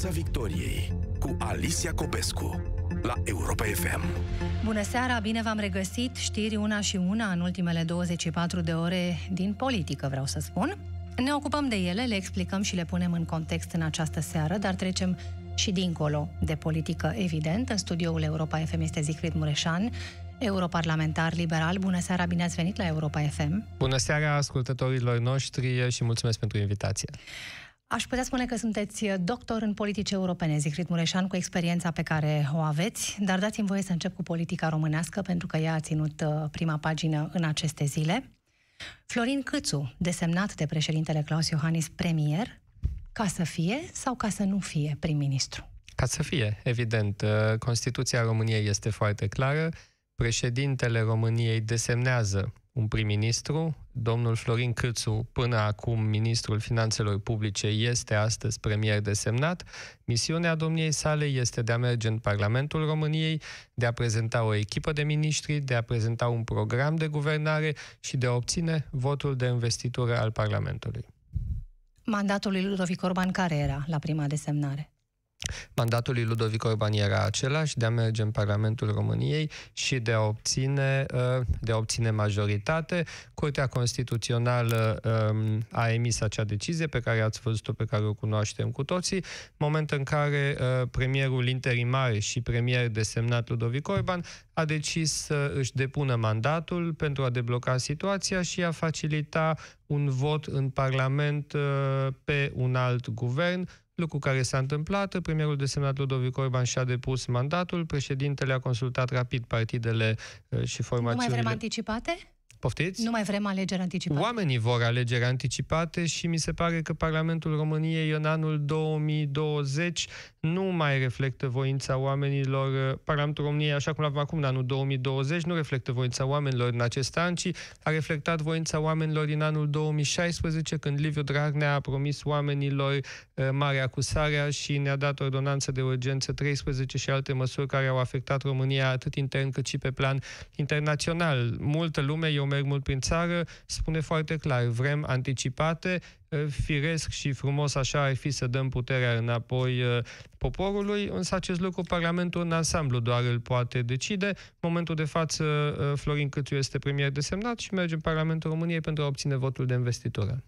Piața Victoriei cu Alicia Copescu la Europa FM. Bună seara, bine v-am regăsit. Știri una și una în ultimele 24 de ore din politică, vreau să spun. Ne ocupăm de ele, le explicăm și le punem în context în această seară, dar trecem și dincolo de politică, evident. În studioul Europa FM este Zicrit Mureșan, europarlamentar liberal. Bună seara, bine ați venit la Europa FM. Bună seara ascultătorilor noștri și mulțumesc pentru invitație. Aș putea spune că sunteți doctor în politici europene, Zicrit Mureșan, cu experiența pe care o aveți, dar dați-mi voie să încep cu politica românească, pentru că ea a ținut uh, prima pagină în aceste zile. Florin Câțu, desemnat de președintele Claus Iohannis premier, ca să fie sau ca să nu fie prim-ministru? Ca să fie, evident. Uh, Constituția României este foarte clară. Președintele României desemnează un prim-ministru. Domnul Florin Câțu, până acum ministrul finanțelor publice, este astăzi premier desemnat. Misiunea domniei sale este de a merge în Parlamentul României, de a prezenta o echipă de miniștri, de a prezenta un program de guvernare și de a obține votul de investitură al Parlamentului. Mandatul lui Ludovic Orban care era la prima desemnare? Mandatul lui Ludovic Orban era același de a merge în Parlamentul României și de a obține, uh, de a obține majoritate. Curtea Constituțională um, a emis acea decizie pe care ați văzut-o, pe care o cunoaștem cu toții, moment în care uh, premierul interimar și premier desemnat Ludovic Orban a decis să își depună mandatul pentru a debloca situația și a facilita un vot în Parlament uh, pe un alt guvern, lucru care s-a întâmplat. Premierul desemnat Ludovic Orban și-a depus mandatul, președintele a consultat rapid partidele uh, și formațiunile. Nu mai vrem anticipate? Poftiți? Nu mai vrem alegeri anticipate. Oamenii vor alegeri anticipate și mi se pare că Parlamentul României în anul 2020 nu mai reflectă voința oamenilor. Parlamentul României, așa cum l-avem acum în anul 2020, nu reflectă voința oamenilor în acest an, ci a reflectat voința oamenilor din anul 2016, când Liviu Dragnea a promis oamenilor uh, mare acusarea și ne-a dat ordonanță de urgență 13 și alte măsuri care au afectat România atât intern cât și pe plan internațional. Multă lume, eu merg mult prin țară, spune foarte clar, vrem anticipate, firesc și frumos așa ar fi să dăm puterea înapoi poporului, însă acest lucru Parlamentul în ansamblu doar îl poate decide. În momentul de față, Florin Câțu este premier desemnat și merge în Parlamentul României pentru a obține votul de investitură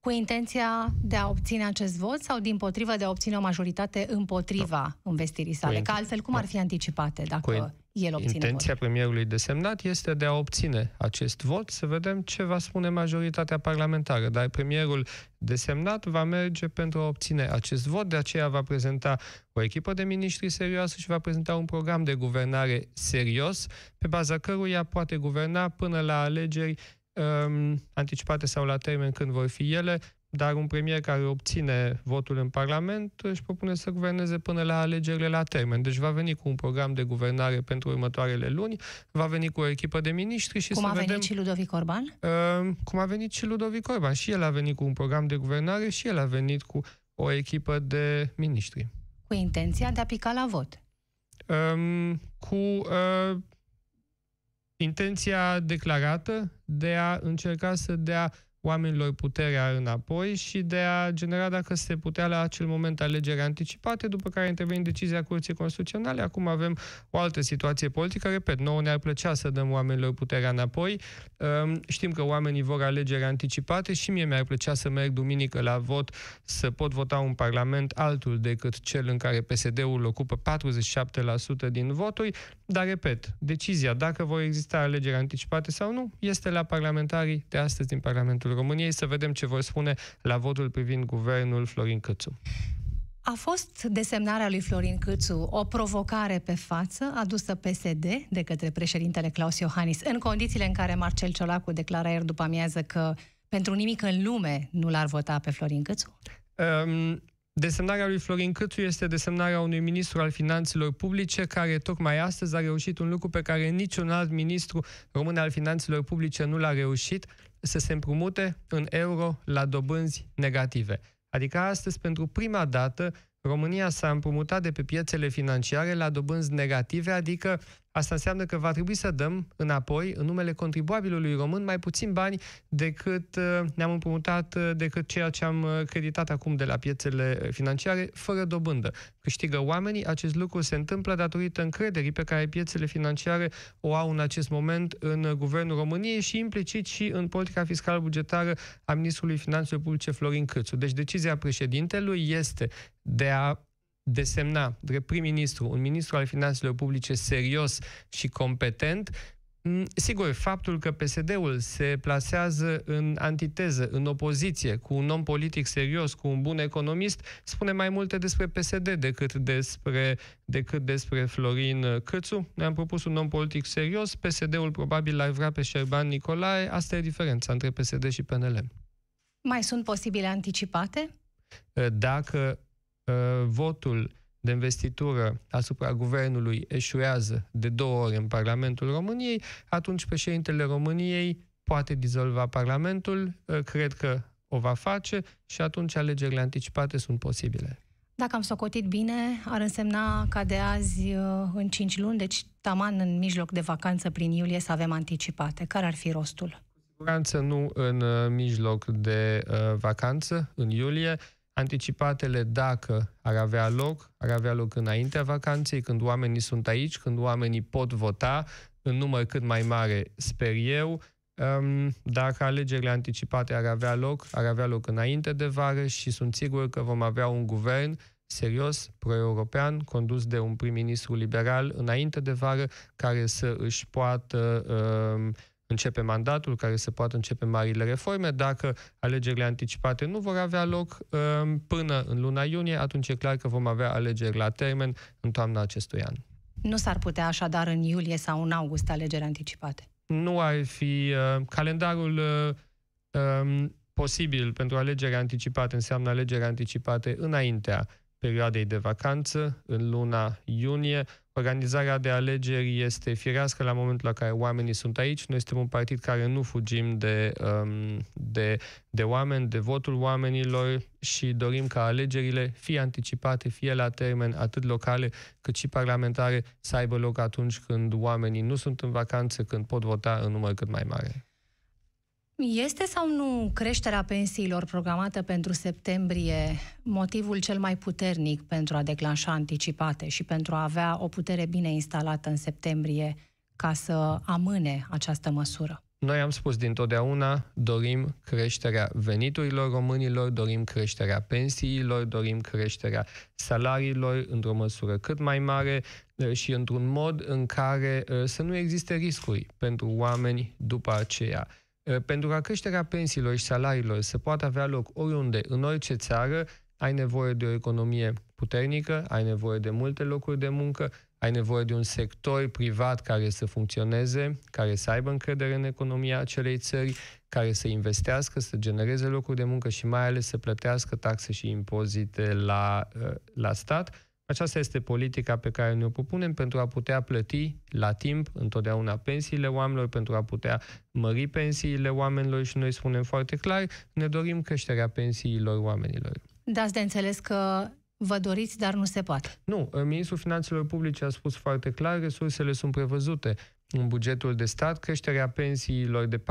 cu intenția de a obține acest vot sau din potrivă de a obține o majoritate împotriva no. investirii sale? Că altfel cum ar fi anticipate dacă cu el obține Intenția vot? premierului desemnat este de a obține acest vot, să vedem ce va spune majoritatea parlamentară. Dar premierul desemnat va merge pentru a obține acest vot, de aceea va prezenta o echipă de miniștri serioasă și va prezenta un program de guvernare serios, pe baza căruia poate guverna până la alegeri um, anticipate sau la termen când vor fi ele, dar un premier care obține votul în Parlament își propune să guverneze până la alegerile la termen. Deci va veni cu un program de guvernare pentru următoarele luni, va veni cu o echipă de miniștri și cum să a venit vedem... și Ludovic Orban? Uh, cum a venit și Ludovic Orban. Și el a venit cu un program de guvernare și el a venit cu o echipă de miniștri. Cu intenția de a pica la vot? Um, cu uh, intenția declarată de a încerca să dea oamenilor puterea înapoi și de a genera, dacă se putea, la acel moment alegeri anticipate, după care a intervenit decizia Curții Constituționale. Acum avem o altă situație politică. Repet, nouă ne-ar plăcea să dăm oamenilor puterea înapoi. Ehm, știm că oamenii vor alegeri anticipate și mie mi-ar plăcea să merg duminică la vot, să pot vota un parlament altul decât cel în care PSD-ul ocupă 47% din voturi, dar, repet, decizia dacă vor exista alegeri anticipate sau nu este la parlamentarii de astăzi din Parlamentul Parlamentul României să vedem ce vor spune la votul privind guvernul Florin Câțu. A fost desemnarea lui Florin Câțu o provocare pe față adusă PSD de către președintele Claus Iohannis în condițiile în care Marcel Ciolacu declara ieri după amiază că pentru nimic în lume nu l-ar vota pe Florin Câțu? Um, Desemnarea lui Florin Câțu este desemnarea unui ministru al finanțelor publice care tocmai astăzi a reușit un lucru pe care niciun alt ministru român al finanțelor publice nu l-a reușit, să se împrumute în euro la dobânzi negative. Adică astăzi, pentru prima dată, România s-a împrumutat de pe piețele financiare la dobânzi negative, adică Asta înseamnă că va trebui să dăm înapoi, în numele contribuabilului român, mai puțin bani decât uh, ne-am împrumutat, uh, decât ceea ce am uh, creditat acum de la piețele financiare, fără dobândă. Câștigă oamenii, acest lucru se întâmplă datorită încrederii pe care piețele financiare o au în acest moment în Guvernul României și implicit și în politica fiscală bugetară a Ministrului Finanțelor Publice Florin Câțu. Deci decizia președintelui este de a desemna drept prim-ministru un ministru al finanțelor publice serios și competent, mm, Sigur, faptul că PSD-ul se plasează în antiteză, în opoziție, cu un om politic serios, cu un bun economist, spune mai multe despre PSD decât despre, decât despre Florin Câțu. Ne-am propus un om politic serios, PSD-ul probabil l-ar vrea pe Șerban Nicolae. Asta e diferența între PSD și PNL. Mai sunt posibile anticipate? Dacă Uh, votul de investitură asupra guvernului eșuează de două ori în Parlamentul României, atunci președintele României poate dizolva Parlamentul, uh, cred că o va face și atunci alegerile anticipate sunt posibile. Dacă am socotit bine, ar însemna ca de azi uh, în 5 luni, deci taman în mijloc de vacanță prin iulie să avem anticipate. Care ar fi rostul? Cu siguranță nu în mijloc de uh, vacanță, în iulie, Anticipatele, dacă ar avea loc, ar avea loc înaintea vacanței, când oamenii sunt aici, când oamenii pot vota, în număr cât mai mare, sper eu. Um, dacă alegerile anticipate ar avea loc, ar avea loc înainte de vară și sunt sigur că vom avea un guvern serios, pro-european, condus de un prim-ministru liberal înainte de vară, care să își poată uh, începe mandatul, care să poată începe marile reforme. Dacă alegerile anticipate nu vor avea loc um, până în luna iunie, atunci e clar că vom avea alegeri la termen în toamna acestui an. Nu s-ar putea așadar în iulie sau în august alegeri anticipate? Nu ar fi uh, calendarul uh, um, posibil pentru alegeri anticipate înseamnă alegeri anticipate înaintea perioadei de vacanță, în luna iunie. Organizarea de alegeri este firească la momentul la care oamenii sunt aici. Noi suntem un partid care nu fugim de, um, de, de oameni, de votul oamenilor și dorim ca alegerile, fie anticipate, fie la termen, atât locale cât și parlamentare, să aibă loc atunci când oamenii nu sunt în vacanță, când pot vota în număr cât mai mare. Este sau nu creșterea pensiilor programată pentru septembrie motivul cel mai puternic pentru a declanșa anticipate și pentru a avea o putere bine instalată în septembrie ca să amâne această măsură? Noi am spus dintotdeauna, dorim creșterea veniturilor românilor, dorim creșterea pensiilor, dorim creșterea salariilor într-o măsură cât mai mare eh, și într-un mod în care eh, să nu existe riscuri pentru oameni după aceea. Eh, pentru ca creșterea pensiilor și salariilor să poată avea loc oriunde, în orice țară, ai nevoie de o economie puternică, ai nevoie de multe locuri de muncă, ai nevoie de un sector privat care să funcționeze, care să aibă încredere în economia acelei țări, care să investească, să genereze locuri de muncă și mai ales să plătească taxe și impozite la, eh, la stat. Aceasta este politica pe care ne-o propunem pentru a putea plăti la timp întotdeauna pensiile oamenilor, pentru a putea mări pensiile oamenilor și noi spunem foarte clar, ne dorim creșterea pensiilor oamenilor. Dați de înțeles că vă doriți, dar nu se poate. Nu, Ministrul Finanțelor Publice a spus foarte clar, resursele sunt prevăzute în bugetul de stat. Creșterea pensiilor de 40%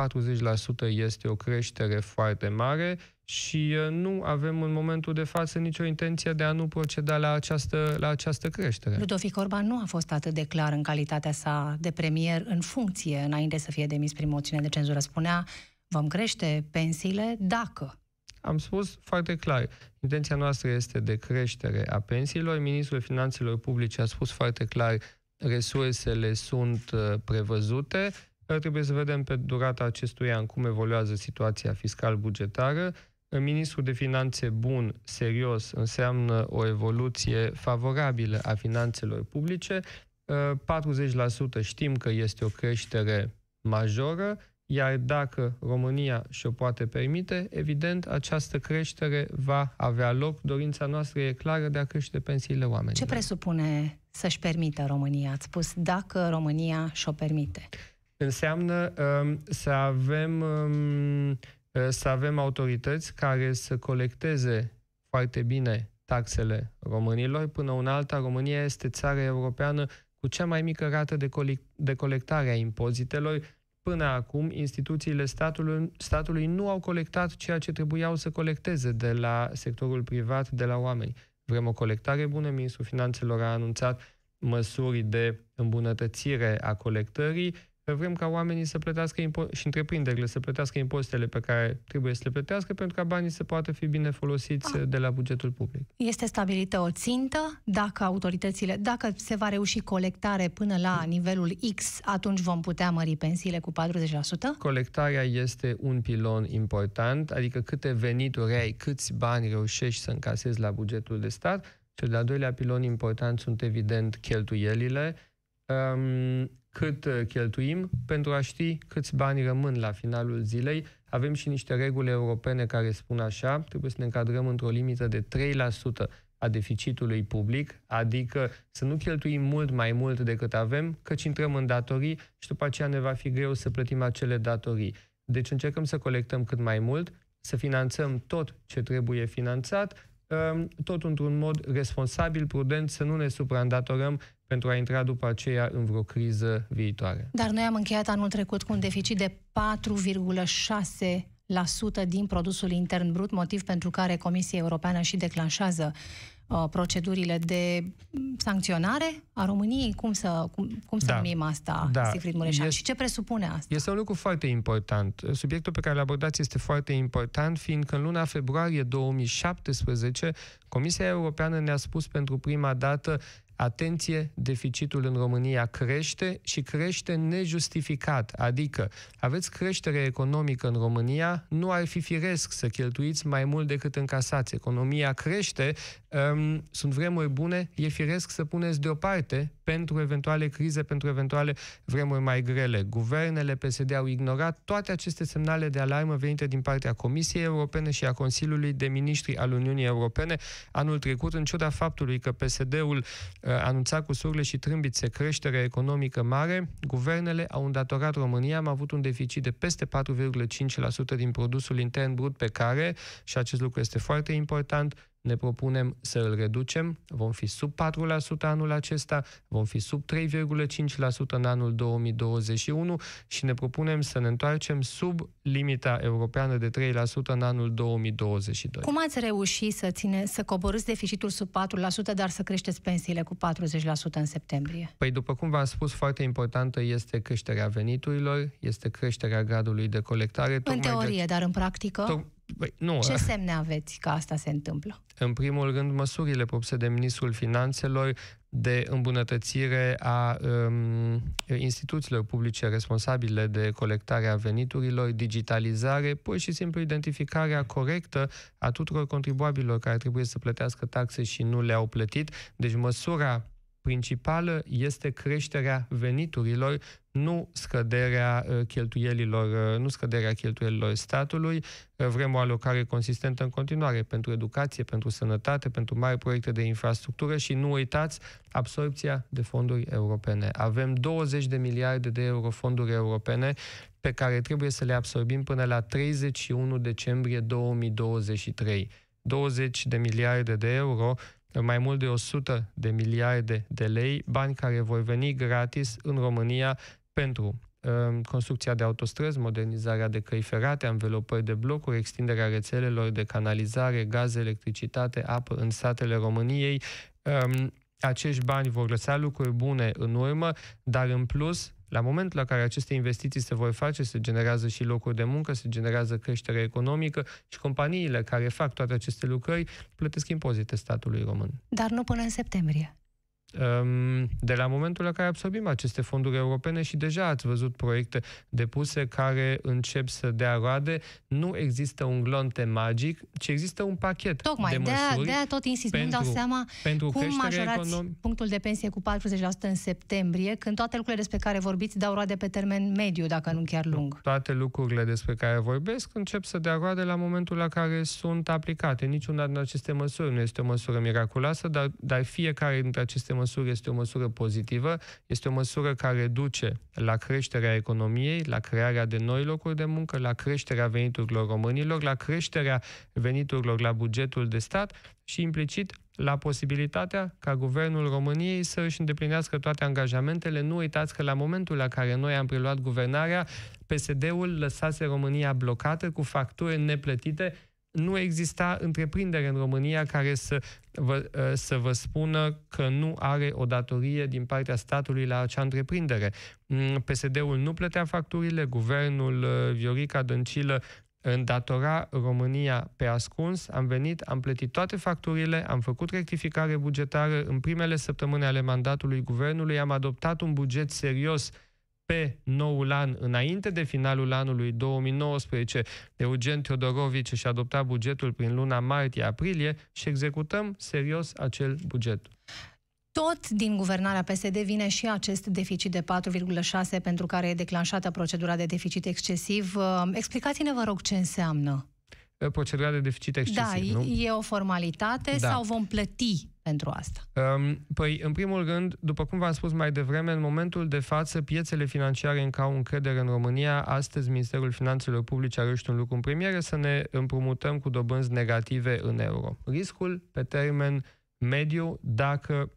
este o creștere foarte mare și uh, nu avem în momentul de față nicio intenție de a nu proceda la această, la această creștere. Ludovic Orban nu a fost atât de clar în calitatea sa de premier în funcție înainte să fie demis prin moțiune de cenzură. Spunea, vom crește pensiile dacă. Am spus foarte clar, intenția noastră este de creștere a pensiilor. Ministrul Finanțelor Publice a spus foarte clar, resursele sunt uh, prevăzute. Trebuie să vedem pe durata acestui an cum evoluează situația fiscal-bugetară ministrul de finanțe bun, serios, înseamnă o evoluție favorabilă a finanțelor publice. 40% știm că este o creștere majoră, iar dacă România și-o poate permite, evident, această creștere va avea loc. Dorința noastră e clară de a crește pensiile oamenilor. Ce presupune să-și permită România? Ați spus dacă România și-o permite. Înseamnă um, să avem um, Uh, să avem autorități care să colecteze foarte bine taxele românilor. Până una alta, România este țara europeană cu cea mai mică rată de, cole- de colectare a impozitelor. Până acum, instituțiile statului, statului nu au colectat ceea ce trebuiau să colecteze de la sectorul privat, de la oameni. Vrem o colectare bună, Ministrul Finanțelor a anunțat măsuri de îmbunătățire a colectării, vrem ca oamenii să plătească impo- și întreprinderile să plătească impozitele pe care trebuie să le plătească pentru ca banii să poată fi bine folosiți ah. de la bugetul public. Este stabilită o țintă, dacă autoritățile, dacă se va reuși colectare până la nivelul X, atunci vom putea mări pensiile cu 40%? Colectarea este un pilon important, adică câte venituri ai, câți bani reușești să încasezi la bugetul de stat. Cel de-al doilea pilon important sunt evident cheltuielile. Um, cât uh, cheltuim pentru a ști câți bani rămân la finalul zilei. Avem și niște reguli europene care spun așa, trebuie să ne încadrăm într-o limită de 3% a deficitului public, adică să nu cheltuim mult mai mult decât avem, căci intrăm în datorii și după aceea ne va fi greu să plătim acele datorii. Deci încercăm să colectăm cât mai mult, să finanțăm tot ce trebuie finanțat, um, tot într-un mod responsabil, prudent, să nu ne supraîndatorăm pentru a intra după aceea în vreo criză viitoare. Dar noi am încheiat anul trecut cu un deficit de 4,6% din produsul intern brut, motiv pentru care Comisia Europeană și declanșează uh, procedurile de sancționare a României? Cum să, cum, cum să da. numim asta, da. Sigrid Mureșan? Este, și ce presupune asta? Este un lucru foarte important. Subiectul pe care l abordați este foarte important, fiindcă în luna februarie 2017 Comisia Europeană ne-a spus pentru prima dată Atenție, deficitul în România crește și crește nejustificat, adică aveți creștere economică în România, nu ar fi firesc să cheltuiți mai mult decât încasați. Economia crește, um, sunt vremuri bune, e firesc să puneți deoparte pentru eventuale crize, pentru eventuale vremuri mai grele. Guvernele PSD au ignorat toate aceste semnale de alarmă venite din partea Comisiei Europene și a Consiliului de Ministri al Uniunii Europene anul trecut, în ciuda faptului că PSD-ul uh, anunța cu surle și trâmbițe creștere economică mare, guvernele au îndatorat România, am avut un deficit de peste 4,5% din produsul intern brut pe care, și acest lucru este foarte important, ne propunem să îl reducem, vom fi sub 4% anul acesta, vom fi sub 3,5% în anul 2021 și ne propunem să ne întoarcem sub limita europeană de 3% în anul 2022. Cum ați reușit să, ține, să coborâți deficitul sub 4%, dar să creșteți pensiile cu 40% în septembrie? Păi, după cum v-am spus, foarte importantă este creșterea veniturilor, este creșterea gradului de colectare. În teorie, de... dar în practică? To- Băi, nu. Ce semne aveți că asta se întâmplă? În primul rând, măsurile propuse de Ministrul Finanțelor de îmbunătățire a um, instituțiilor publice responsabile de colectarea veniturilor, digitalizare, pur și simplu identificarea corectă a tuturor contribuabililor care trebuie să plătească taxe și nu le-au plătit. Deci măsura principală este creșterea veniturilor, nu scăderea uh, cheltuielilor, uh, nu scăderea cheltuielilor statului. Uh, vrem o alocare consistentă în continuare pentru educație, pentru sănătate, pentru mari proiecte de infrastructură și nu uitați absorpția de fonduri europene. Avem 20 de miliarde de euro fonduri europene pe care trebuie să le absorbim până la 31 decembrie 2023. 20 de miliarde de euro mai mult de 100 de miliarde de lei, bani care vor veni gratis în România pentru um, construcția de autostrăzi, modernizarea de căi ferate, învelopări de blocuri, extinderea rețelelor de canalizare, gaz, electricitate, apă în statele României. Um, acești bani vor lăsa lucruri bune în urmă, dar în plus la momentul la care aceste investiții se vor face, se generează și locuri de muncă, se generează creștere economică și companiile care fac toate aceste lucrări plătesc impozite statului român. Dar nu până în septembrie. Ehm, de la momentul la care absorbim aceste fonduri europene și deja ați văzut proiecte depuse care încep să dea roade, nu există un glonte magic, ci există un pachet Tocmai, de măsuri. de-aia tot insist, nu dau seama pentru cum majorați econom- punctul de pensie cu 40% în septembrie, când toate lucrurile despre care vorbiți dau roade pe termen mediu, dacă nu chiar lung. Toate lucrurile despre care vorbesc încep să dea roade la momentul la care sunt aplicate. Niciuna din aceste măsuri nu este o măsură miraculoasă, dar, dar fiecare dintre aceste măsură este o măsură pozitivă, este o măsură care duce la creșterea economiei, la crearea de noi locuri de muncă, la creșterea veniturilor românilor, la creșterea veniturilor la bugetul de stat și implicit la posibilitatea ca Guvernul României să își îndeplinească toate angajamentele. Nu uitați că la momentul la care noi am preluat guvernarea, PSD-ul lăsase România blocată cu facturi neplătite nu exista întreprindere în România care să vă, ă, să vă spună că nu are o datorie din partea statului la acea întreprindere. Mm, PSD-ul nu plătea facturile, guvernul ă, Viorica Dăncilă îndatora România pe ascuns, am venit, am plătit toate facturile, am făcut rectificare bugetară în primele săptămâni ale mandatului guvernului, am adoptat un buget serios pe noul an, înainte de finalul anului 2019, Eugen Teodorovici și-a adoptat bugetul prin luna martie-aprilie și executăm serios acel buget. Tot din guvernarea PSD vine și acest deficit de 4,6 pentru care e declanșată procedura de deficit excesiv. Explicați-ne, vă rog, ce înseamnă. Procedura de deficit excesiv, da, nu? e o formalitate da. sau vom plăti pentru asta? Um, păi, în primul rând, după cum v-am spus mai devreme, în momentul de față, piețele financiare încă au încredere în România. Astăzi, Ministerul Finanțelor Publice a reușit un lucru în premieră să ne împrumutăm cu dobânzi negative în euro. Riscul pe termen mediu, dacă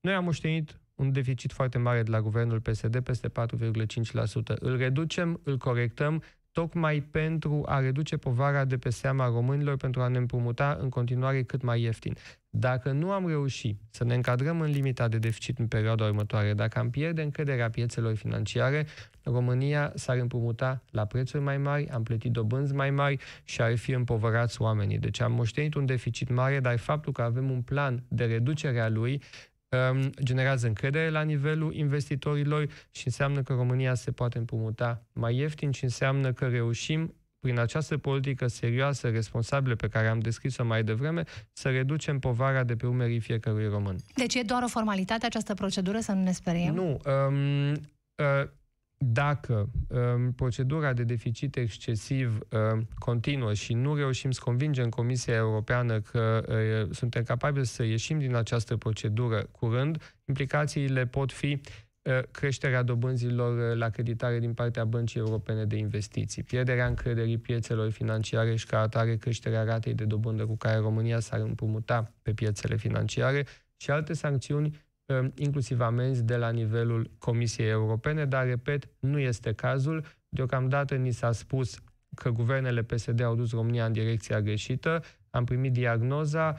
noi am moștenit un deficit foarte mare de la guvernul PSD, peste 4,5%. Îl reducem, îl corectăm, tocmai pentru a reduce povara de pe seama românilor, pentru a ne împrumuta în continuare cât mai ieftin. Dacă nu am reușit să ne încadrăm în limita de deficit în perioada următoare, dacă am pierde încrederea piețelor financiare, România s-ar împrumuta la prețuri mai mari, am plătit dobânzi mai mari și ar fi împovărați oamenii. Deci am moștenit un deficit mare, dar faptul că avem un plan de reducere a lui um, generează încredere la nivelul investitorilor și înseamnă că România se poate împrumuta mai ieftin și înseamnă că reușim prin această politică serioasă, responsabilă pe care am descris-o mai devreme, să reducem povara de pe umerii fiecărui român. Deci e doar o formalitate această procedură, să nu ne speriem? Nu. Um, uh, dacă um, procedura de deficit excesiv um, continuă și nu reușim să convingem Comisia Europeană că uh, suntem capabili să ieșim din această procedură curând, implicațiile pot fi uh, creșterea dobânzilor uh, la creditare din partea Băncii Europene de Investiții, pierderea încrederii piețelor financiare și ca atare creșterea ratei de dobândă cu care România s-ar împrumuta pe piețele financiare și alte sancțiuni Ehm, inclusiv amenzi de la nivelul Comisiei Europene, dar, repet, nu este cazul. Deocamdată ni s-a spus că guvernele PSD au dus România în direcția greșită, am primit diagnoza, um,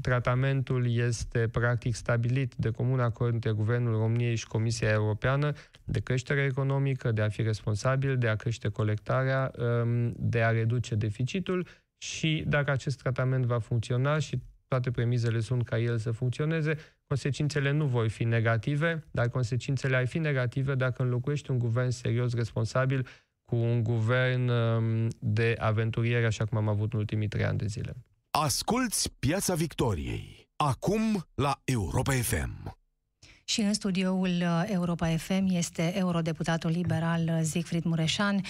tratamentul este practic stabilit de comun acord între Guvernul României și Comisia Europeană de creștere economică, de a fi responsabil, de a crește colectarea, um, de a reduce deficitul și dacă acest tratament va funcționa și toate premizele sunt ca el să funcționeze, consecințele nu vor fi negative, dar consecințele ar fi negative dacă înlocuiești un guvern serios, responsabil, cu un guvern um, de aventuriere, așa cum am avut în ultimii trei ani de zile. Asculți Piața Victoriei, acum la Europa FM. Și în studioul uh, Europa FM este eurodeputatul liberal uh, Siegfried Mureșan.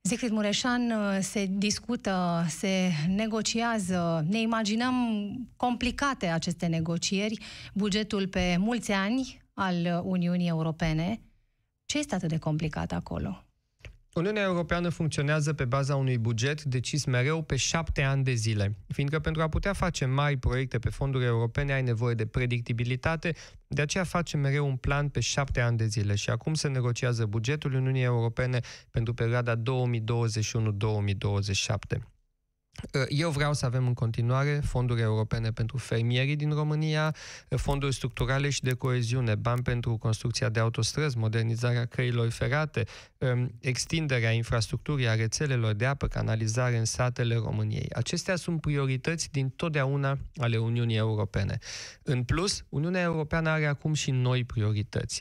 Siegfried Mureșan, uh, se discută, se negociază, ne imaginăm complicate aceste negocieri, bugetul pe mulți ani al Uniunii Europene. Ce este atât de complicat acolo? Uniunea Europeană funcționează pe baza unui buget decis mereu pe șapte ani de zile, fiindcă pentru a putea face mari proiecte pe fonduri europene ai nevoie de predictibilitate, de aceea face mereu un plan pe șapte ani de zile și acum se negociază bugetul Uniunii Europene pentru perioada 2021-2027. Uh, eu vreau să avem în continuare fonduri europene pentru fermierii din România, uh, fonduri structurale și de coeziune, bani pentru construcția de autostrăzi, modernizarea căilor ferate, um, extinderea infrastructurii a rețelelor de apă, canalizare în satele României. Acestea sunt priorități din totdeauna ale Uniunii Europene. În plus, Uniunea Europeană are acum și noi priorități.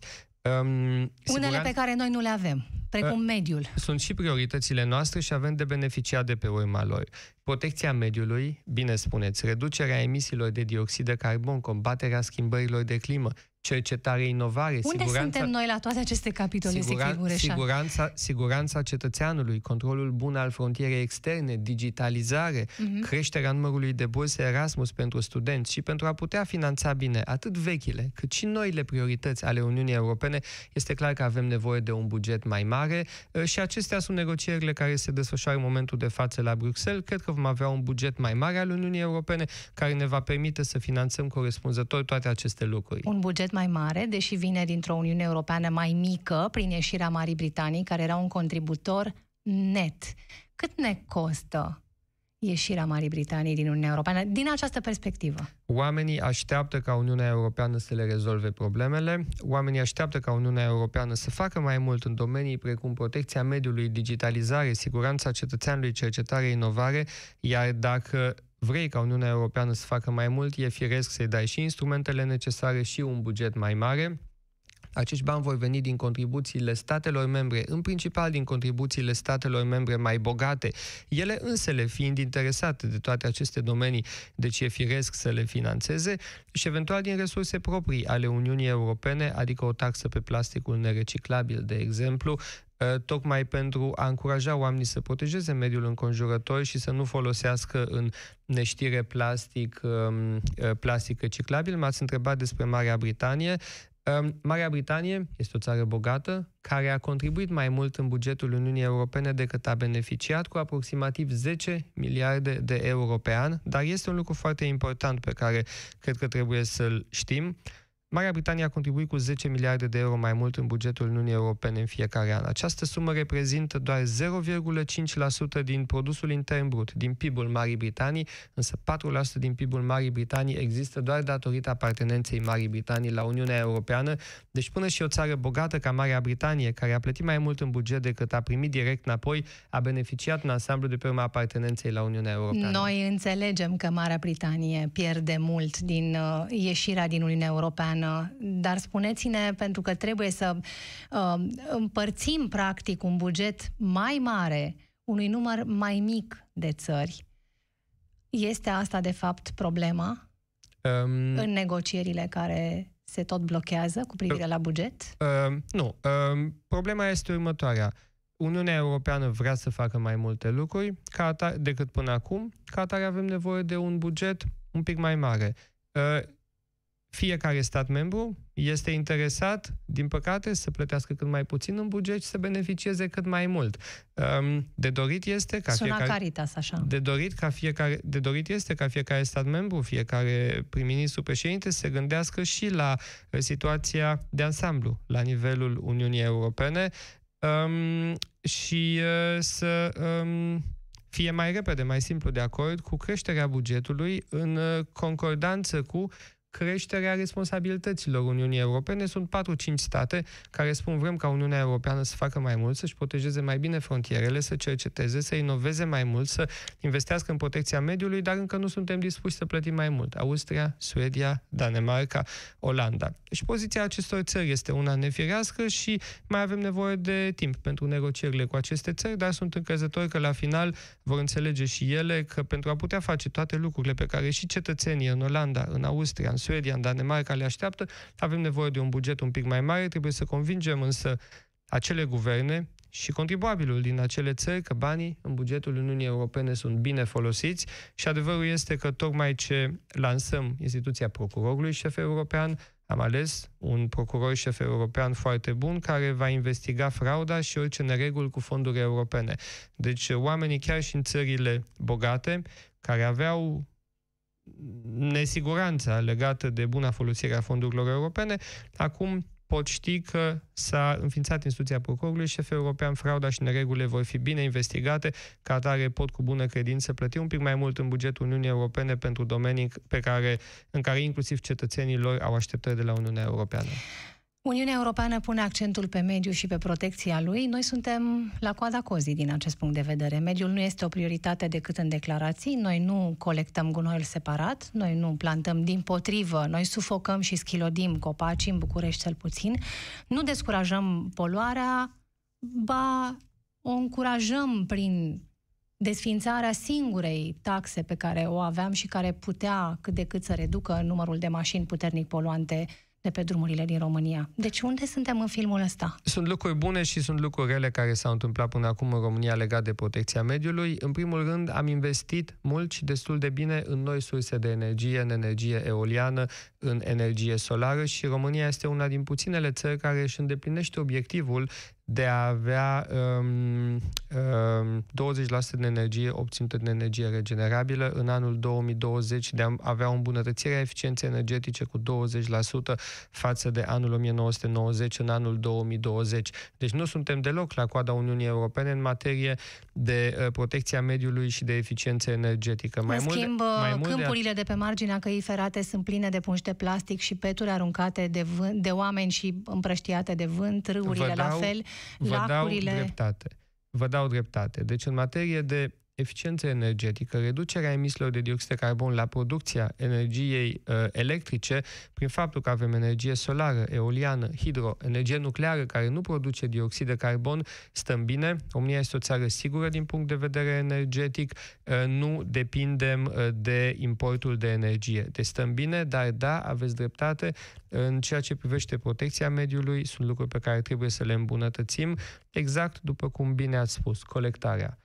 Um, Unele pe care noi nu le avem, precum uh, mediul. Sunt și prioritățile noastre și avem de beneficiat de pe urma lor. Protecția mediului, bine spuneți, reducerea emisiilor de dioxid de carbon, combaterea schimbărilor de climă, cercetare, inovare, Unde siguranța... suntem noi la toate aceste capitole, Siguran, siguranța, siguranța cetățeanului, controlul bun al frontierei externe, digitalizare, uh-huh. creșterea numărului de burse Erasmus pentru studenți și pentru a putea finanța bine atât vechile cât și noile priorități ale Uniunii Europene, este clar că avem nevoie de un buget mai mare și acestea sunt negocierile care se desfășoară în momentul de față la Bruxelles. Cred că vom avea un buget mai mare al Uniunii Europene care ne va permite să finanțăm corespunzător toate aceste lucruri. Un buget mai mare, deși vine dintr-o Uniune Europeană mai mică, prin ieșirea Marii Britanii, care era un contributor net. Cât ne costă ieșirea Marii Britanii din Uniunea Europeană din această perspectivă? Oamenii așteaptă ca Uniunea Europeană să le rezolve problemele, oamenii așteaptă ca Uniunea Europeană să facă mai mult în domenii precum protecția mediului, digitalizare, siguranța cetățeanului, cercetare, inovare, iar dacă vrei ca Uniunea Europeană să facă mai mult, e firesc să-i dai și instrumentele necesare și un buget mai mare. Acești bani vor veni din contribuțiile statelor membre, în principal din contribuțiile statelor membre mai bogate, ele însele fiind interesate de toate aceste domenii, deci e firesc să le financeze, și eventual din resurse proprii ale Uniunii Europene, adică o taxă pe plasticul nereciclabil, de exemplu, ă, tocmai pentru a încuraja oamenii să protejeze mediul înconjurător și să nu folosească în neștire plastic, ă, plastic reciclabil. M-ați întrebat despre Marea Britanie. Marea Britanie este o țară bogată care a contribuit mai mult în bugetul Uniunii Europene decât a beneficiat cu aproximativ 10 miliarde de euro pe an, dar este un lucru foarte important pe care cred că trebuie să-l știm. Marea Britanie a contribuit cu 10 miliarde de euro mai mult în bugetul Uniunii Europene în fiecare an. Această sumă reprezintă doar 0,5% din produsul intern brut, din PIB-ul Marii Britanii, însă 4% din PIB-ul Marii Britanii există doar datorită apartenenței Marii Britanii la Uniunea Europeană. Deci până și o țară bogată ca Marea Britanie, care a plătit mai mult în buget decât a primit direct înapoi, a beneficiat în ansamblu de pe urma apartenenței la Uniunea Europeană. Noi înțelegem că Marea Britanie pierde mult din uh, ieșirea din Uniunea Europeană dar spuneți-ne, pentru că trebuie să uh, împărțim practic un buget mai mare unui număr mai mic de țări, este asta de fapt problema um, în negocierile care se tot blochează cu privire uh, la buget? Uh, nu. Uh, problema este următoarea. Uniunea Europeană vrea să facă mai multe lucruri ca atare, decât până acum, ca atare avem nevoie de un buget un pic mai mare. Uh, fiecare stat membru este interesat, din păcate, să plătească cât mai puțin în buget și să beneficieze cât mai mult. Um, de dorit este ca Suna fiecare... Caritas, așa. De dorit, ca fiecare, de dorit este ca fiecare stat membru, fiecare prim-ministru președinte să se gândească și la uh, situația de ansamblu la nivelul Uniunii Europene um, și uh, să um, fie mai repede, mai simplu de acord cu creșterea bugetului în uh, concordanță cu creșterea responsabilităților Uniunii Europene. Sunt 4-5 state care spun vrem ca Uniunea Europeană să facă mai mult, să-și protejeze mai bine frontierele, să cerceteze, să inoveze mai mult, să investească în protecția mediului, dar încă nu suntem dispuși să plătim mai mult. Austria, Suedia, Danemarca, Olanda. Și poziția acestor țări este una nefirească și mai avem nevoie de timp pentru negocierile cu aceste țări, dar sunt încrezători că la final vor înțelege și ele că pentru a putea face toate lucrurile pe care și cetățenii în Olanda, în Austria, în Suedia, în Danemarca le așteaptă, avem nevoie de un buget un pic mai mare, trebuie să convingem însă acele guverne și contribuabilul din acele țări că banii în bugetul Uniunii Europene sunt bine folosiți și adevărul este că tocmai ce lansăm instituția procurorului șef european, am ales un procuror șef european foarte bun care va investiga frauda și orice nereguli cu fonduri europene. Deci oamenii chiar și în țările bogate, care aveau nesiguranța legată de buna folosire a fondurilor europene, acum pot ști că s-a înființat instituția procurorului, șeful european, frauda și neregulile vor fi bine investigate, ca atare pot cu bună credință plăti un pic mai mult în bugetul Uniunii Europene pentru domenii pe care, în care inclusiv cetățenii lor au așteptări de la Uniunea Europeană. Uniunea Europeană pune accentul pe mediu și pe protecția lui. Noi suntem la coada cozii din acest punct de vedere. Mediul nu este o prioritate decât în declarații. Noi nu colectăm gunoiul separat, noi nu plantăm din potrivă, noi sufocăm și schilodim copaci în București cel puțin. Nu descurajăm poluarea, ba o încurajăm prin desfințarea singurei taxe pe care o aveam și care putea cât de cât să reducă numărul de mașini puternic poluante de pe drumurile din România. Deci unde suntem în filmul ăsta? Sunt lucruri bune și sunt lucruri rele care s-au întâmplat până acum în România legat de protecția mediului. În primul rând, am investit mult și destul de bine în noi surse de energie, în energie eoliană, în energie solară și România este una din puținele țări care își îndeplinește obiectivul de a avea um, um, 20% din energie obținută din energie regenerabilă în anul 2020, de a avea o îmbunătățire a eficienței energetice cu 20% față de anul 1990 în anul 2020. Deci nu suntem deloc la coada Uniunii Europene în materie de uh, protecția mediului și de eficiență energetică. Mai în mult, schimb, mai mult câmpurile de, a... de pe marginea căii ferate sunt pline de pungi de plastic și peturi aruncate de, vânt, de oameni și împrăștiate de vânt, râurile dau, la fel, vă lacurile... Dau dreptate. Vă dau dreptate. Deci în materie de eficiență energetică, reducerea emisiilor de dioxid de carbon la producția energiei uh, electrice, prin faptul că avem energie solară, eoliană, hidro, energie nucleară care nu produce dioxid de carbon, stăm bine. România este o țară sigură din punct de vedere energetic, uh, nu depindem uh, de importul de energie. Deci stăm bine, dar da, aveți dreptate, în ceea ce privește protecția mediului, sunt lucruri pe care trebuie să le îmbunătățim, exact după cum bine ați spus, colectarea Ehm,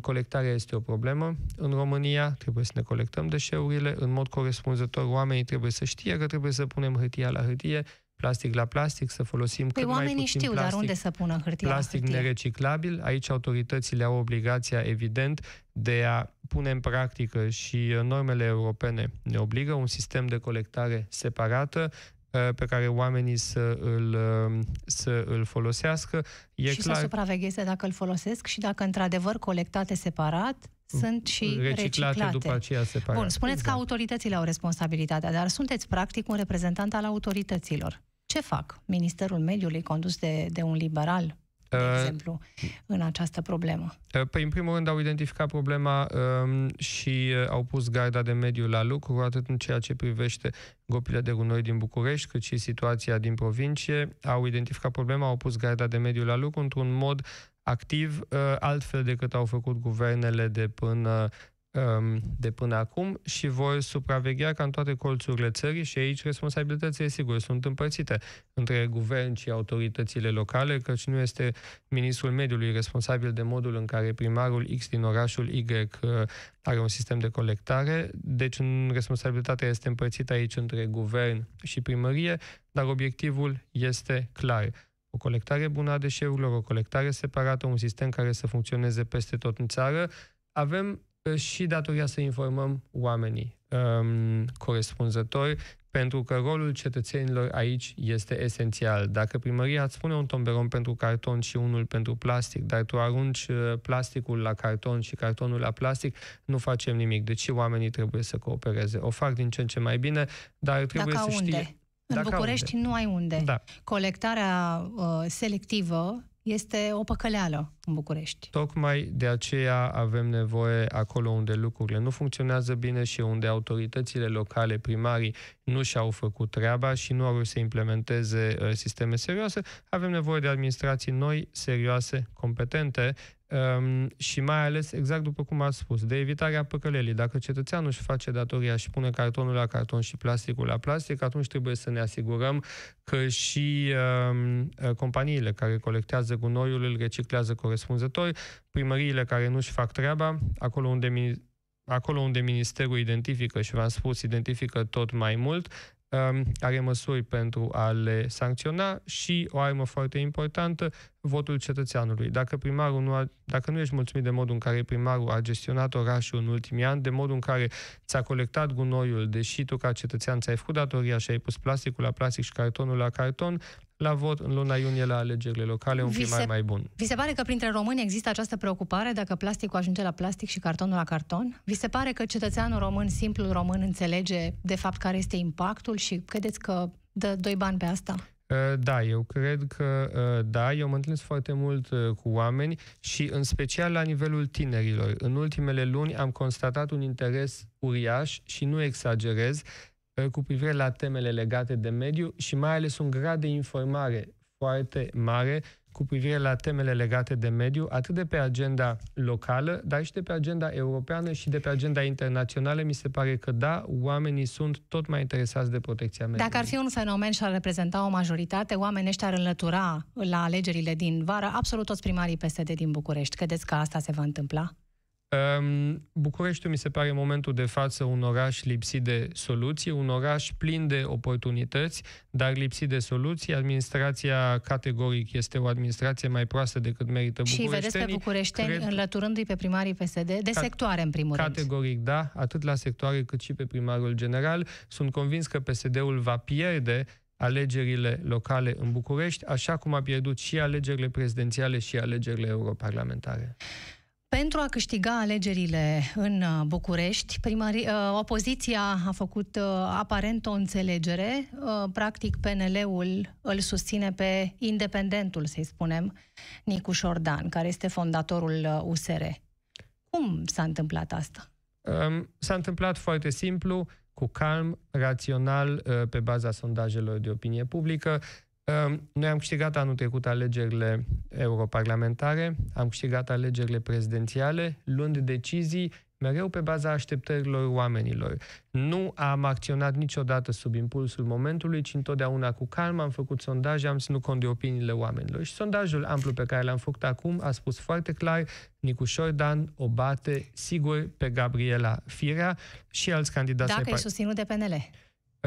colectarea este o problemă. În România trebuie să ne colectăm deșeurile în mod corespunzător. Oamenii trebuie să știe că trebuie să punem hârtia la hârtie, plastic la plastic, să folosim păi cât mai puțin știu, plastic, dar unde să pună hârtia plastic la hârtie? nereciclabil. Aici autoritățile au obligația, evident, de a pune în practică și normele europene ne obligă un sistem de colectare separată, Uh, pe care oamenii să îl, uh, să îl folosească. E și clar... să supravegheze dacă îl folosesc și dacă într-adevăr colectate separat sunt și reciclate. reciclate. după aceea separat. Bun, spuneți exact. că autoritățile au responsabilitatea, dar sunteți practic un reprezentant al autorităților. Ce fac Ministerul Mediului condus de, de un liberal? De uh, exemplu, în această problemă? Păi, în primul rând, au identificat problema um, și uh, au pus garda de mediu la lucru, atât în ceea ce privește gropile de gunoi din București, cât și situația din provincie. Au identificat problema, au pus garda de mediu la lucru într-un mod activ, uh, altfel decât au făcut guvernele de până Um, de până acum și vor supraveghea ca în toate colțurile țării și aici responsabilitățile, sigur, sunt împărțite între guvern și autoritățile locale, căci nu este ministrul mediului responsabil de modul în care primarul X din orașul Y uh, are un sistem de colectare, deci responsabilitatea este împărțită aici între guvern și primărie, dar obiectivul este clar o colectare bună a deșeurilor, o colectare separată, un sistem care să funcționeze peste tot în țară. Avem și datoria să informăm oamenii um, corespunzători, pentru că rolul cetățenilor aici este esențial. Dacă primăria îți spune un tomberon pentru carton și unul pentru plastic, dar tu arunci uh, plasticul la carton și cartonul la plastic, nu facem nimic. Deci oamenii trebuie să coopereze. O fac din ce în ce mai bine, dar trebuie Dacă să unde? știe... În Dacă București unde? nu ai unde. Da. Colectarea uh, selectivă este o păcăleală în București. Tocmai de aceea avem nevoie acolo unde lucrurile nu funcționează bine și unde autoritățile locale, primarii, nu și-au făcut treaba și nu au să implementeze uh, sisteme serioase, avem nevoie de administrații noi, serioase, competente, Um, și mai ales, exact după cum ați spus, de evitarea păcălelii. Dacă cetățeanul își face datoria și pune cartonul la carton și plasticul la plastic, atunci trebuie să ne asigurăm că și um, companiile care colectează gunoiul îl reciclează corespunzător, primăriile care nu își fac treaba, acolo unde acolo unde ministerul identifică și v-am spus, identifică tot mai mult, um, are măsuri pentru a le sancționa și o armă foarte importantă, votul cetățeanului. Dacă primarul nu a, dacă nu ești mulțumit de modul în care primarul a gestionat orașul în ultimii ani, de modul în care ți-a colectat gunoiul, deși tu ca cetățean ți-ai făcut datoria și ai pus plasticul la plastic și cartonul la carton, la vot în luna iunie la alegerile locale un vi primar se, mai bun. Vi se pare că printre români există această preocupare dacă plasticul ajunge la plastic și cartonul la carton? Vi se pare că cetățeanul român, simplul român, înțelege de fapt care este impactul și credeți că dă doi bani pe asta? Uh, da, eu cred că uh, da, eu mă întâlnesc foarte mult uh, cu oameni și în special la nivelul tinerilor. În ultimele luni am constatat un interes uriaș și nu exagerez cu privire la temele legate de mediu și mai ales un grad de informare foarte mare cu privire la temele legate de mediu, atât de pe agenda locală, dar și de pe agenda europeană și de pe agenda internațională, mi se pare că da, oamenii sunt tot mai interesați de protecția mediului. Dacă ar fi un fenomen și ar reprezenta o majoritate, oamenii ăștia ar înlătura la alegerile din vară absolut toți primarii PSD din București. Credeți că asta se va întâmpla? Bucureștiul mi se pare în momentul de față un oraș lipsit de soluții, un oraș plin de oportunități, dar lipsit de soluții. Administrația categoric este o administrație mai proastă decât merită Și vedeți pe bucureșteni cred... înlăturându-i pe primarii PSD de Ca- sectoare în primul categoric, rând. Categoric da, atât la sectoare cât și pe primarul general. Sunt convins că PSD-ul va pierde alegerile locale în București, așa cum a pierdut și alegerile prezidențiale și alegerile europarlamentare. Pentru a câștiga alegerile în uh, București, primari, uh, opoziția a făcut uh, aparent o înțelegere. Practic, PNL-ul îl susține pe independentul, să-i spunem, Nicu Șordan, care este fondatorul USR. Cum s-a întâmplat asta? Um, s-a întâmplat foarte simplu, cu calm, rațional, pe baza sondajelor de opinie publică. Ehm, noi am câștigat anul trecut alegerile europarlamentare, am câștigat alegerile prezidențiale, luând decizii mereu pe baza așteptărilor oamenilor. Nu am acționat niciodată sub impulsul momentului, ci întotdeauna cu calm am făcut sondaje, am ținut cont de opiniile oamenilor. Și sondajul amplu pe care l-am făcut acum a spus foarte clar, Nicu Șordan o bate sigur pe Gabriela Firea și alți candidați. Dacă e susținut de PNL.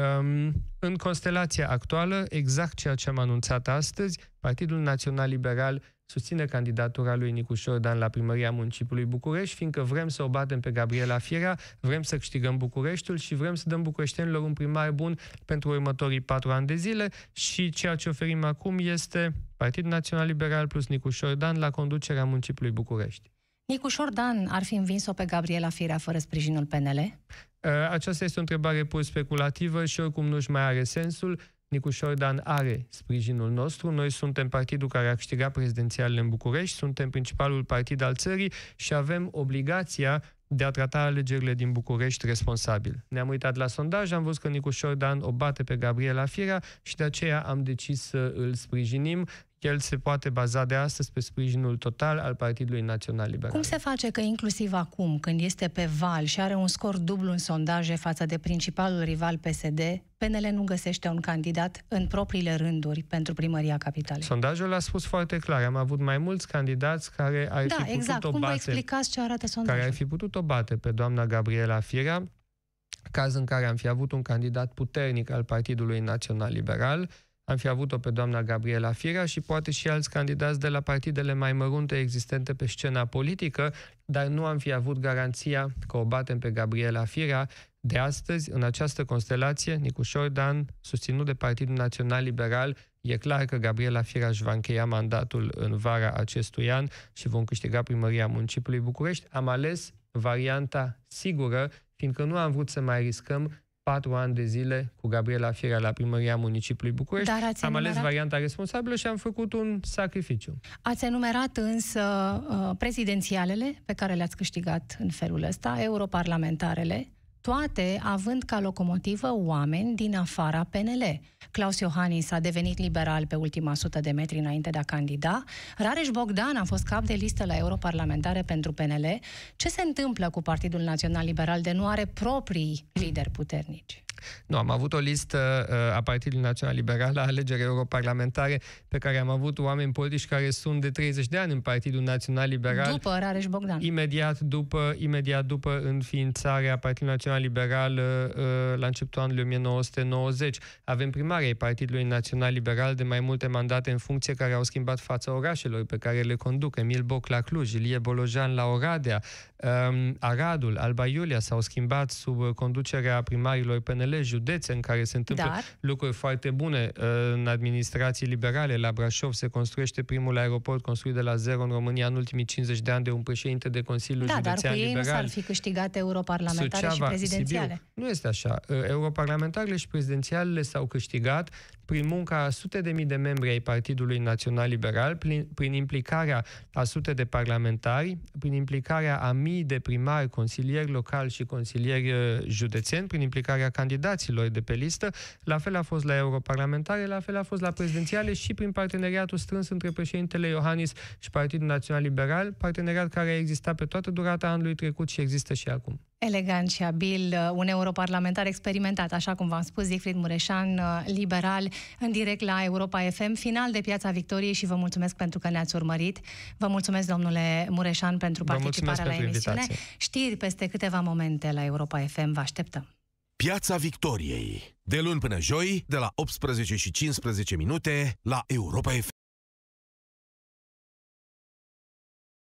Um, în constelația actuală, exact ceea ce am anunțat astăzi, Partidul Național Liberal susține candidatura lui Nicu Șordan la primăria municipiului București, fiindcă vrem să o batem pe Gabriela Fiera, vrem să câștigăm Bucureștiul și vrem să dăm bucureștenilor un primar bun pentru următorii patru ani de zile și ceea ce oferim acum este Partidul Național Liberal plus Nicu Șordan la conducerea municipiului București. Nicu Șordan ar fi învins-o pe Gabriela Firea fără sprijinul PNL? Ă, aceasta este o întrebare pur speculativă și oricum nu-și mai are sensul. Nicu Șordan are sprijinul nostru. Noi suntem partidul care a câștigat prezidențialele în București, suntem principalul partid al țării și avem obligația de a trata alegerile din București responsabil. Ne-am uitat la sondaj, am văzut că Nicu Șordan o bate pe Gabriela Fiera și de aceea am decis să îl sprijinim el se poate baza de astăzi pe sprijinul total al Partidului Național Liberal. Cum se face că inclusiv acum, când este pe val și are un scor dublu în sondaje față de principalul rival PSD, PNL nu găsește un candidat în propriile rânduri pentru primăria capitalei? Sondajul a spus foarte clar. Am avut mai mulți candidați care ar da, fi putut exact. o Cum bate, vă explicați ce arată sondajul? Care ar fi putut o bate pe doamna Gabriela Firea, caz în care am fi avut un candidat puternic al Partidului Național Liberal, am fi avut-o pe doamna Gabriela Firea și poate și alți candidați de la partidele mai mărunte existente pe scena politică, dar nu am fi avut garanția că o batem pe Gabriela Firea. De astăzi, în această constelație, Nicu Șordan, susținut de Partidul Național Liberal, e clar că Gabriela Firea își va încheia mandatul în vara acestui an și vom câștiga primăria municipiului București. Am ales varianta sigură, fiindcă nu am vrut să mai riscăm patru ani de zile cu Gabriela Fiera la primăria municipiului București. Dar ați am enumerat... ales varianta responsabilă și am făcut un sacrificiu. Ați enumerat însă uh, prezidențialele pe care le-ați câștigat în felul ăsta, europarlamentarele, toate având ca locomotivă oameni din afara PNL. Claus Iohannis a devenit liberal pe ultima sută de metri înainte de a candida. Rareș Bogdan a fost cap de listă la europarlamentare pentru PNL. Ce se întâmplă cu Partidul Național Liberal de nu are proprii lideri puternici? Nu, am avut o listă uh, a Partidului Național Liberal la alegeri europarlamentare pe care am avut oameni politici care sunt de 30 de ani în Partidul Național Liberal. După Rareș Bogdan. Imediat după, imediat după înființarea Partidului Național Liberal uh, uh, la începutul anului 1990. Avem primarii Partidului Național Liberal de mai multe mandate în funcție care au schimbat fața orașelor pe care le conduc. Emil Boc la Cluj, Ilie Bolojan la Oradea, um, Aradul, Alba Iulia s-au schimbat sub conducerea primarilor PNL unele județe în care se întâmplă Dar... lucruri foarte bune. Uh, în administrații liberale, la Brașov se construiește primul aeroport construit de la zero în România în ultimii 50 de ani de un președinte de Consiliu da, Județean dar cu ei liberal. nu s-ar fi câștigat europarlamentare Suceava, și prezidențiale. Sibiu. Nu este așa. Uh, europarlamentarele și prezidențialele s-au câștigat prin munca a sute de mii de membri ai Partidului Național Liberal, prin, prin implicarea a sute de parlamentari, prin implicarea a mii de primari, consilieri locali și consilieri uh, județeni, prin implicarea candidaților de pe listă, la fel a fost la europarlamentare, la fel a fost la prezidențiale și prin parteneriatul strâns între președintele Iohannis și Partidul Național Liberal, parteneriat care a existat pe toată durata anului trecut și există și acum. Elegant și abil, uh, un europarlamentar experimentat, așa cum v-am spus, Zicfried Mureșan, uh, liberal, în direct la Europa FM, final de Piața Victoriei și vă mulțumesc pentru că ne-ați urmărit. Vă mulțumesc, domnule Mureșan, pentru participarea la emisiune. Invitație. Știri peste câteva momente la Europa FM, vă așteptăm. Piața Victoriei. De luni până joi, de la 18 și 15 minute, la Europa FM.